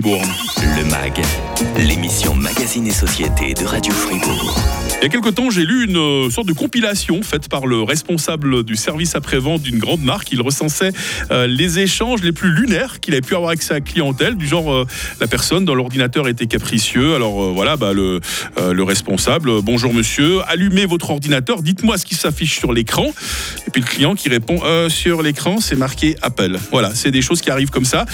Fribourg. Le MAG, l'émission Magazine et Société de Radio Fribourg. Il y a quelque temps, j'ai lu une euh, sorte de compilation faite par le responsable du service après-vente d'une grande marque. Il recensait euh, les échanges les plus lunaires qu'il avait pu avoir avec sa clientèle, du genre euh, la personne dans l'ordinateur était capricieux. Alors voilà, bah, le, le responsable, bonjour monsieur, allumez votre ordinateur, dites-moi ce qui s'affiche sur l'écran. Et puis le client qui répond, sur l'écran, c'est marqué Apple. Voilà, c'est des choses qui arrivent comme ça.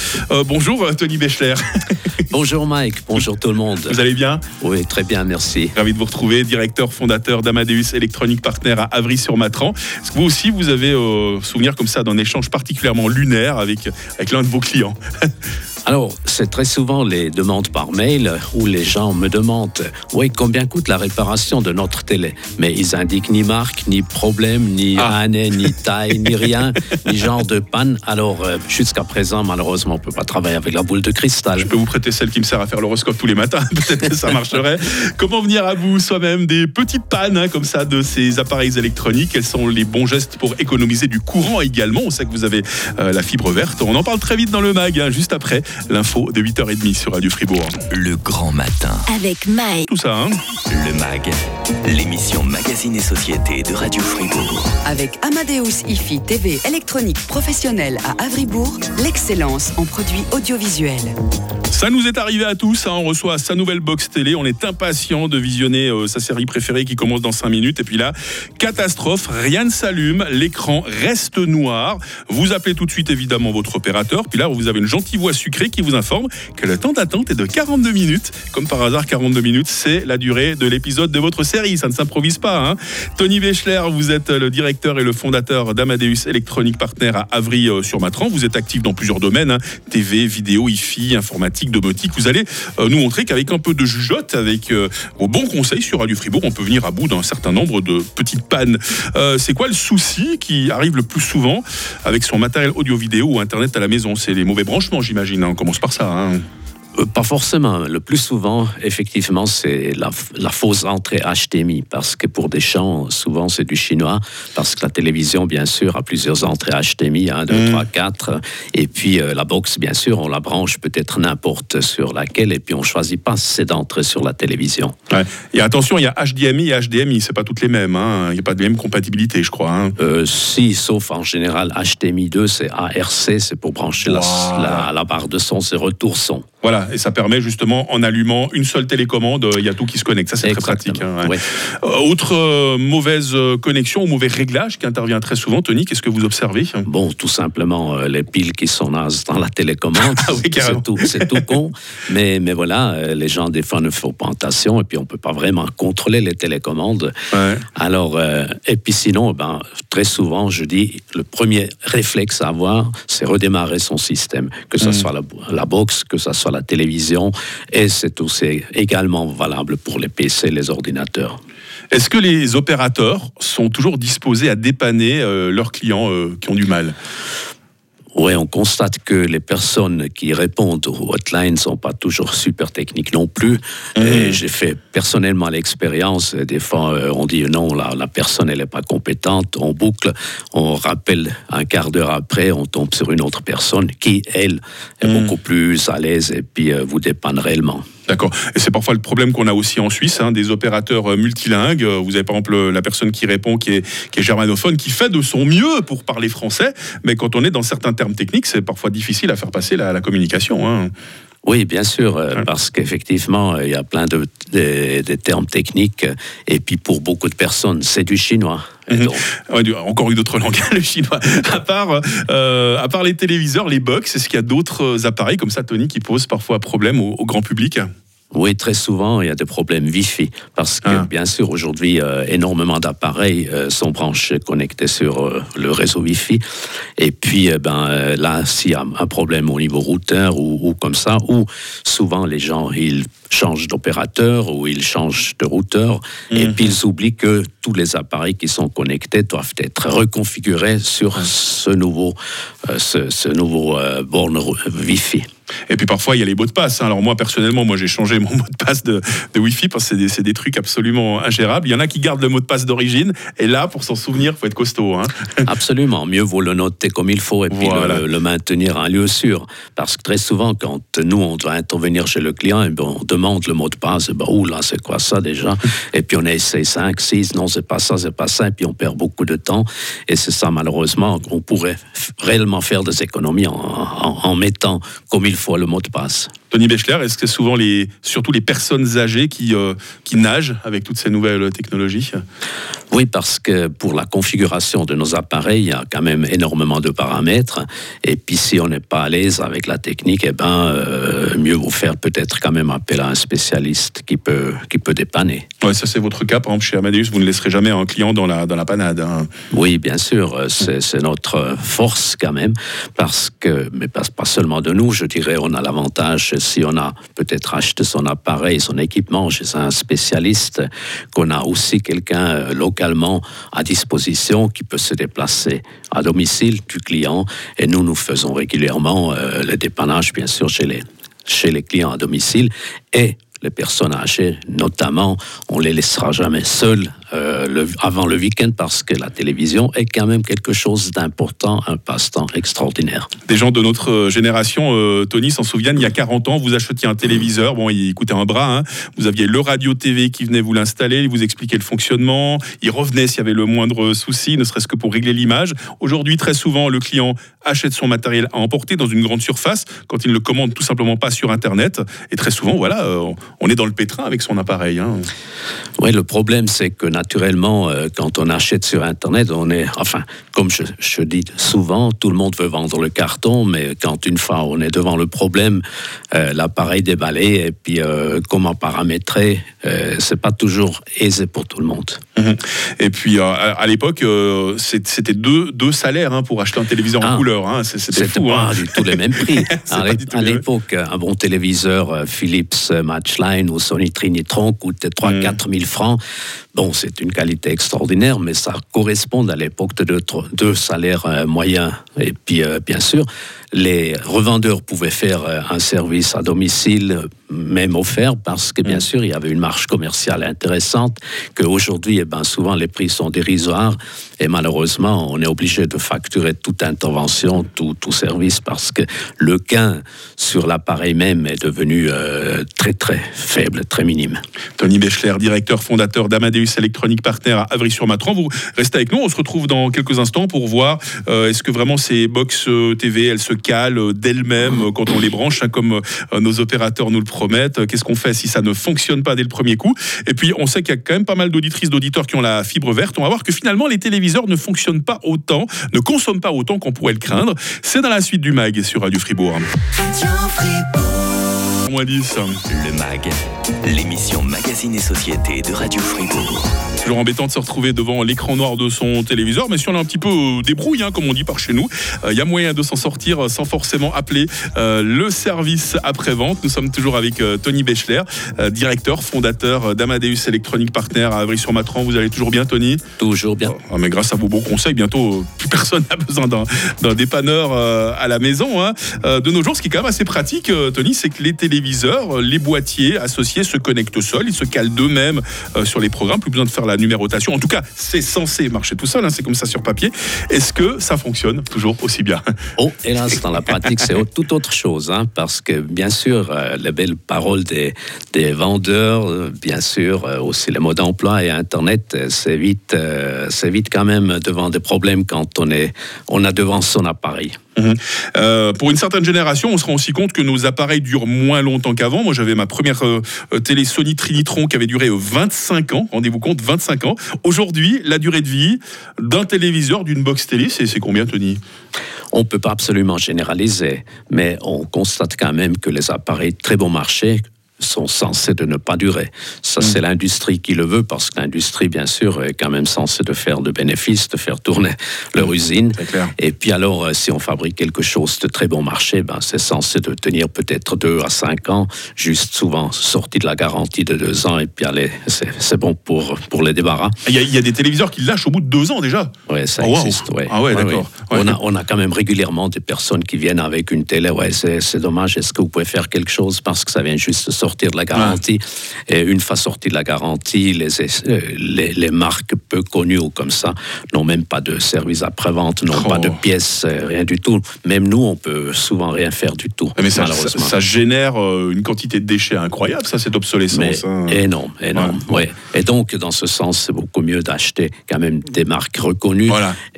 bonjour Tony Bechler. bonjour Mike, bonjour tout le monde. Vous allez bien? Oui, très bien, merci. Ravi de vous retrouver, direct fondateur d'Amadeus Electronic Partner à Avry-sur-Matran. Est-ce que vous aussi, vous avez euh, souvenir comme ça d'un échange particulièrement lunaire avec, avec l'un de vos clients? Alors, c'est très souvent les demandes par mail où les gens me demandent Oui, combien coûte la réparation de notre télé? Mais ils indiquent ni marque, ni problème, ni ah. année, ni taille, ni rien, ni genre de panne. Alors, euh, jusqu'à présent, malheureusement, on ne peut pas travailler avec la boule de cristal. Je peux vous prêter celle qui me sert à faire l'horoscope tous les matins. Peut-être que ça marcherait. Comment venir à vous soi-même des petites pannes hein, comme ça de ces appareils électroniques? Quels sont les bons gestes pour économiser du courant également? On sait que vous avez euh, la fibre verte. On en parle très vite dans le mag, hein, juste après l'info de 8h30 sur Radio Fribourg. Le grand matin. Avec Mike. Tout ça, hein Le MAG, l'émission Magazine et Société de Radio Fribourg. Avec Amadeus IFI TV électronique professionnelle à Avribourg, l'excellence en produits audiovisuels. Ça nous est arrivé à tous, hein. on reçoit sa nouvelle box télé, on est impatient de visionner euh, sa série préférée qui commence dans 5 minutes. Et puis là, catastrophe, rien ne s'allume, l'écran reste noir. Vous appelez tout de suite évidemment votre opérateur, puis là vous avez une gentille voix sucrée qui vous informe que le temps d'attente est de 42 minutes. Comme par hasard, 42 minutes, c'est la durée de l'épisode de votre série, ça ne s'improvise pas. Hein. Tony Wechler, vous êtes le directeur et le fondateur d'Amadeus Electronic Partner à Avry-sur-Matran. Vous êtes actif dans plusieurs domaines, hein. TV, vidéo, IFI, informatique domotique. Vous allez euh, nous montrer qu'avec un peu de jugeote, avec euh, vos bons conseils sur Radio Fribourg, on peut venir à bout d'un certain nombre de petites pannes. Euh, c'est quoi le souci qui arrive le plus souvent avec son matériel audio-vidéo ou Internet à la maison? C'est les mauvais branchements, j'imagine. Hein. On commence par ça. Hein. Euh, pas forcément. Le plus souvent, effectivement, c'est la, fausse entrée HDMI, parce que pour des champs, souvent c'est du chinois, parce que la télévision, bien sûr, a plusieurs entrées HDMI, 1, 2, 3, 4, et puis euh, la box, bien sûr, on la branche peut-être n'importe sur laquelle, et puis on choisit pas c'est d'entrer sur la télévision. Et attention, il y a HDMI et HDMI, c'est pas toutes les mêmes, hein. il n'y a pas de même compatibilité, je crois. Hein. Euh, si, sauf en général, HDMI 2, c'est ARC, c'est pour brancher la, la barre de son, c'est retour son. Voilà, et ça permet justement, en allumant une seule télécommande, il y a tout qui se connecte. Ça, c'est très pratique. Hein, euh, autre euh, mauvaise euh, connexion ou mauvais réglage qui intervient très souvent, Tony, qu'est-ce que vous observez? Bon, tout simplement, les piles qui sont dans la télécommande. Ah c'est tout, tout, con. Mais, mais voilà, les gens, des fois, ne font pas attention et puis on ne peut pas vraiment contrôler les télécommandes. Alors, et puis sinon, ben, très souvent, je dis, le premier réflexe à avoir, c'est redémarrer son système, que ce mm. soit la, la box, que ce soit la télévision, et c'est aussi également valable pour les PC, les ordinateurs. Est-ce que les opérateurs sont toujours disposés à dépanner euh, leurs clients euh, qui ont du mal? Oui, on constate que les personnes qui répondent aux hotlines sont pas toujours super techniques non plus. Mmh. j'ai fait personnellement l'expérience. Des fois, euh, on dit non, la, la personne elle est pas compétente. On boucle, on rappelle un quart d'heure après, on tombe sur une autre personne qui elle est mmh. beaucoup plus à l'aise et puis euh, vous dépanne réellement. D'accord. Et c'est parfois le problème qu'on a aussi en Suisse, hein, des opérateurs euh, multilingues. Euh, vous avez par exemple la personne qui répond, qui est, qui est germanophone, qui fait de son mieux pour parler français, mais quand on est dans certains termes techniques, c'est parfois difficile à faire passer la, communication. Hein. Oui, bien sûr, euh, parce qu'effectivement, il y a plein de, termes techniques, et puis pour beaucoup de personnes, c'est du chinois. Mhm. Encore une autre langue, le chinois. À part, à part les téléviseurs, les box, est-ce qu'il y a d'autres appareils comme ça, Tony, qui posent parfois problème au grand public? Oui, très souvent, il y a des problèmes Wi-Fi. Parce que, ah. bien sûr, aujourd'hui, euh, énormément d'appareils euh, sont branchés, connectés sur euh, le réseau Wi-Fi. Et puis, ben, là, s'il y a un problème au niveau routeur ou, comme ça, ou souvent les gens, ils changent d'opérateur ou ils changent de routeur. Et mhm. puis, ils oublient que tous les appareils qui sont connectés doivent être reconfigurés sur ce nouveau, ce, ce nouveau borne Wi-Fi. Et puis parfois, il y a les mots de passe. Hein. Alors moi, personnellement, moi j'ai changé mon mot de passe de, Wi-Fi parce que c'est des, des, trucs absolument ingérables. Il y en a qui gardent le mot de passe d'origine. Et là, pour s'en souvenir, il faut être costaud. Hein. Absolument. Mieux vaut le noter comme il faut et puis le, maintenir à un lieu sûr. Parce que très souvent, quand nous, on doit intervenir chez le client, et ben, on demande le mot de passe. Et ben, là, c'est quoi ça déjà? Et puis on essaie 5, 6, non, c'est pas ça, c'est pas ça. Et puis on perd beaucoup de temps. Et c'est ça, malheureusement, qu'on pourrait réellement faire des économies en, en mettant comme il faut le mot de. Tony Bechler, est-ce que souvent les, surtout les personnes âgées qui, euh, qui nagent avec toutes ces nouvelles technologies? Oui, parce que pour la configuration de nos appareils, il y a quand même énormément de paramètres. Et puis si on n'est pas à l'aise avec la technique, eh ben, euh, mieux vaut faire peut-être quand même appel à un spécialiste qui peut, qui peut dépanner. Oui, ça c'est votre cas. Par exemple, chez Amadeus, vous ne laisserez jamais un client dans la, dans la panade. Hein. Oui, bien sûr. C'est notre force quand même. Parce que, mais pas, pas seulement de nous, je dirais, on a l'avantage si on a peut-être acheté son appareil, son équipement chez un spécialiste, qu'on a aussi quelqu'un euh, localement à disposition qui peut se déplacer à domicile du client. Et nous, nous faisons régulièrement euh, le dépannage, bien sûr, chez les, chez les clients à domicile. Et les personnes âgées, notamment, on les laissera jamais seules euh, avant le week-end parce que la télévision est quand même quelque chose d'important, un passe-temps extraordinaire. Des gens de notre euh, génération, euh, Tony s'en souviennent, il y a 40 ans, vous achetiez un téléviseur, bon, il coûtait un bras, hein. vous aviez le radio-TV qui venait vous l'installer, il vous expliquait le fonctionnement, il revenait s'il y avait le moindre souci, ne serait-ce que pour régler l'image. Aujourd'hui, très souvent, le client achète son matériel à emporter dans une grande surface quand il ne le commande tout simplement pas sur Internet. Et très souvent, voilà, on est dans le pétrin avec son appareil. Hein. Oui, le problème, c'est que naturellement, euh, quand on achète sur Internet, on est, enfin, comme je, dis souvent, tout le monde veut vendre le carton, mais quand une fois on est devant le problème, euh, l'appareil déballé et puis euh, comment paramétrer, c'est pas toujours aisé pour tout le monde. Mhm. Et puis à, l'époque, c'était deux, deux salaires hein, pour acheter un téléviseur en ah, couleur. Hein. C'était fou. pas hein. du tout les mêmes prix. à l'époque, un bon téléviseur Philips Matchline ou Sony Trinitron coûtait 3-4 000 francs. Bon, c'est une qualité extraordinaire, mais ça correspond à l'époque de deux salaires euh, moyens. Et puis, euh, bien sûr, les revendeurs pouvaient faire euh, un service à domicile, même offert, parce que bien mm. sûr, il y avait une marge commerciale intéressante, qu'aujourd'hui, eh ben, souvent, les prix sont dérisoires, et malheureusement, on est obligé de facturer toute intervention, tout, tout service, parce que le gain sur l'appareil même est devenu très, très faible, très minime. Tony Bechler, directeur fondateur d'Amadeus Electronic Partner à Avry-sur-Matran. Vous restez avec nous, on se retrouve dans quelques instants pour voir euh, est-ce que vraiment ces box euh, TV, elles se calent euh, d'elles-mêmes quand on les branche, hein, comme nos opérateurs nous le promettent. Qu'est-ce qu'on fait si ça ne fonctionne pas dès le premier coup? Et puis, on sait qu'il y a quand même pas mal d'auditrices, d'auditeurs qui ont la fibre verte. On va voir que finalement, les téléviseurs ne fonctionnent pas autant, ne consomment pas autant qu'on pourrait le craindre. C'est dans la suite du MAG sur Radio Fribourg. Le MAG, l'émission Magazine et Société de Radio Fribourg. Toujours embêtant de se retrouver devant l'écran noir de son téléviseur, mais si on est un petit peu débrouille, hein, comme on dit par chez nous, il euh, y a moyen de s'en sortir sans forcément appeler euh, le service après-vente. Nous sommes toujours avec euh, Tony Bechler, directeur, fondateur d'Amadeus Electronic Partner à Avry-sur-Matran. Vous allez toujours bien, Tony? Toujours bien. Ah, mais grâce à vos bons conseils, bientôt, plus personne n'a besoin d'un dépanneur à la maison. Hein. de nos jours, ce qui est quand même assez pratique, Tony, c'est que les téléviseurs, les boîtiers associés se connectent au sol, ils se calent d'eux-mêmes sur les programmes, plus besoin de faire la numérotation. En tout cas, c'est censé marcher tout seul, hein, c'est comme ça sur papier. Est-ce que ça fonctionne toujours aussi bien? Oh, hélas, dans la pratique, c'est tout autre chose, hein, parce que bien sûr, euh, les belles paroles des, vendeurs, euh, bien sûr, euh, aussi les mots d'emploi et Internet, c'est vite, c'est vite quand même devant des problèmes quand on, est, on a devant son appareil. Mhm. Euh, pour une certaine génération, on se rend aussi compte que nos appareils durent moins longtemps qu'avant. Moi, j'avais ma première euh, télé Sony Trinitron qui avait duré 25 ans. Rendez-vous compte, 25 ans. Aujourd'hui, la durée de vie d'un téléviseur, d'une box télé, c'est combien, Tony? On ne peut pas absolument généraliser, mais on constate quand même que les appareils très bon marché, sont censés de ne pas durer. Ça, c'est mm. l'industrie qui le veut, parce que l'industrie, bien sûr, est quand même censée de faire de bénéfices, de faire tourner leur mm. usine. Et puis alors, euh, si on fabrique quelque chose de très bon marché, ben, c'est censé de tenir peut-être deux à cinq ans, juste souvent sorti de la garantie de deux ans, et puis allez, c'est bon pour, pour les débarras. Il y, a, des téléviseurs qui lâchent au bout de deux ans déjà Oui, ça oh, existe, Ah ouais, d'accord. On, a, on a quand même régulièrement des personnes qui viennent avec une télé, ouais, c'est dommage, est-ce que vous pouvez faire quelque chose parce que ça vient juste de sortir de la garantie. Et une fois sorti de la garantie, les, euh, les, les, marques peu connues ou comme ça n'ont même pas de service après-vente, n'ont pas de oh. pièces, euh, rien du tout. Même nous, on peut souvent rien faire du tout. Mais ça, ça, génère euh, une quantité de déchets incroyable, ça, cette obsolescence. Hein. Énorme, énorme. Ouais. Et donc, dans ce sens, c'est beaucoup mieux d'acheter quand même des marques reconnues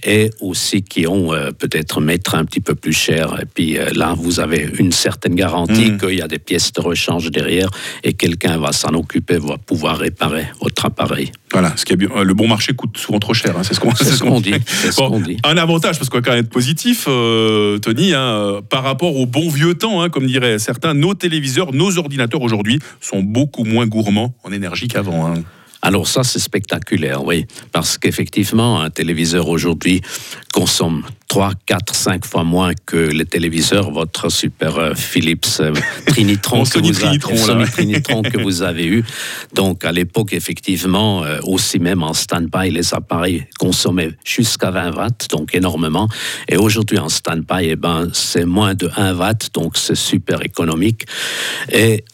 et aussi qui ont peut-être mettre un petit peu plus cher. Et puis là, vous avez une certaine garantie mmh. qu'il y a des pièces de rechange derrière et quelqu'un va s'en occuper, va pouvoir réparer votre appareil. Voilà, ce qui est le bon marché coûte souvent trop cher, hein, c'est ce qu'on dit. dit. Un avantage, parce qu'on va quand même être positif, euh, Tony, hein, euh, par rapport au bon vieux temps, hein, comme diraient certains, nos téléviseurs, nos ordinateurs aujourd'hui sont beaucoup moins gourmands en énergie qu'avant. Alors ça, c'est spectaculaire, oui, parce qu'effectivement, un téléviseur aujourd'hui consomme 3, 4, 5 fois moins que les téléviseurs, votre super euh, Philips euh, Trinitron, que, vous Trinitron, que vous avez eu. Donc à l'époque, effectivement, euh, aussi même en stand-by, les appareils consommaient jusqu'à 20 watts, donc énormément. Et aujourd'hui en stand-by, eh ben, c'est moins de 1 watt, donc c'est super économique. Et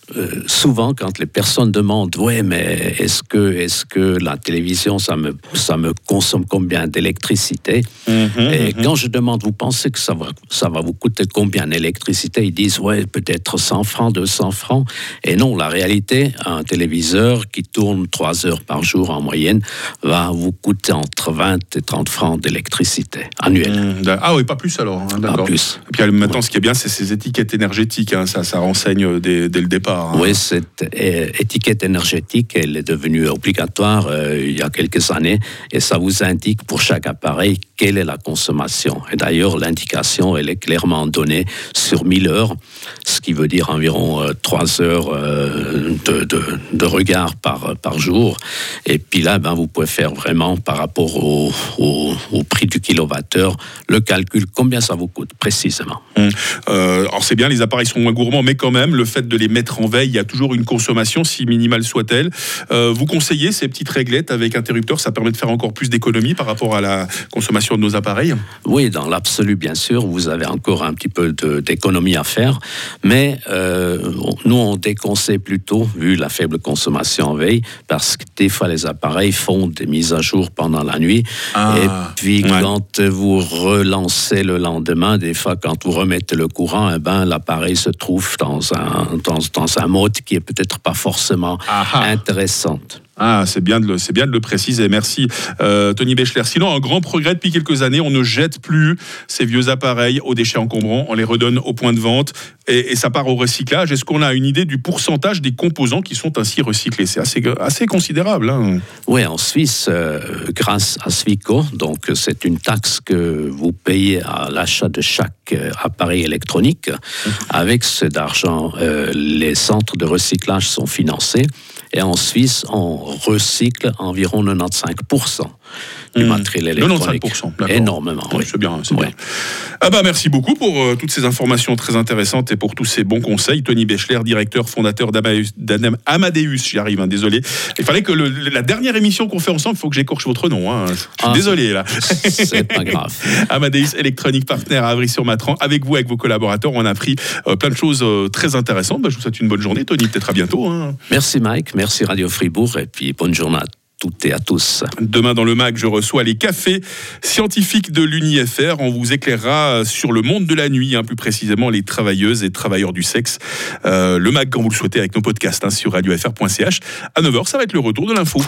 souvent, quand les personnes demandent, ouais, mais est-ce que, est-ce que la télévision, ça me, ça me consomme combien d'électricité? Mhm, Et mhm. quand je demande, vous pensez que ça va, ça va vous coûter combien d'électricité? Ils disent, ouais, peut-être 100 francs, 200 francs. Et non, la réalité, un téléviseur qui tourne 3 heures par jour en moyenne va vous coûter entre 20 et 30 francs d'électricité annuelle. Mmh, ah oui, pas plus alors. Hein, pas plus. Et puis maintenant, ce qui est bien, c'est ces étiquettes énergétiques. Hein, ça, ça renseigne dès, dès le départ. Hein. Oui, cette étiquette énergétique, elle est devenue obligatoire euh, il y a quelques années et ça vous indique pour chaque appareil quelle est la consommation. Et d'ailleurs, l'indication, elle est clairement donnée sur 1000 heures, ce qui veut dire environ 3 euh, heures euh, de, de, regard par, par jour. Et puis là, ben, vous pouvez faire vraiment par rapport au, au, prix du kilowattheure le calcul, combien ça vous coûte précisément. Hum. Euh, alors c'est bien, les appareils sont moins gourmands, mais quand même, le fait de les mettre en veille, il y a toujours une consommation, si minimale soit-elle. vous conseillez ces petites réglettes avec interrupteur, ça permet de faire encore plus d'économies par rapport à la consommation de nos appareils? Oui, dans l'absolu, bien sûr, vous avez encore un petit peu d'économie à faire, mais euh, nous, on déconseille plutôt, vu la faible consommation en veille, parce que des fois, les appareils font des mises à jour pendant la nuit, ah, et puis quand vous relancez le lendemain, des fois, quand vous remettez le courant, eh ben, l'appareil se trouve dans un, dans, dans un mode qui est peut-être pas forcément ah, ah. Ah, c'est bien, de le, c'est bien de le préciser. Merci, euh, Tony Béchler. Sinon, un grand progrès depuis quelques années, on ne jette plus ces vieux appareils aux déchets encombrants, on les redonne au point de vente et, ça part au recyclage. Est-ce qu'on a une idée du pourcentage des composants qui sont ainsi recyclés? C'est assez, assez considérable. Hein. oui, en Suisse, euh, grâce à Svico, donc c'est une taxe que vous payez à l'achat de chaque euh, appareil électronique. Avec cet argent, les centres de recyclage sont financés. Et en Suisse, on recycle environ 95% du hmm. matériel électronique. 95%, Énormément, oui. C'est bien, c'est bien. Ah bah merci beaucoup pour euh, toutes ces informations très intéressantes et pour tous ces bons conseils. Tony Bechler, directeur fondateur d'Amadeus, j'y arrive, hein, désolé. Il fallait que la dernière émission qu'on fait ensemble, il faut que j'écorche votre nom. Hein. Je suis ah, désolé là. C'est pas grave. Amadeus Électronique Partenaire à Avry-sur-Matran. Avec vous, avec vos collaborateurs, on a appris euh, plein de choses euh, très intéressantes. Bah, je vous souhaite une bonne journée, Tony. Peut-être à bientôt. Hein. Merci Mike, merci Radio Fribourg et puis bonne journée et à tous. Demain dans le MAC, je reçois les cafés scientifiques de l'UNIFR. On vous éclairera sur le monde de la nuit, hein, plus précisément les travailleuses et travailleurs du sexe. Euh, le MAC, quand vous le souhaitez, avec nos podcasts hein, sur radiofr.ch. À 9h, ça va être le retour de l'info.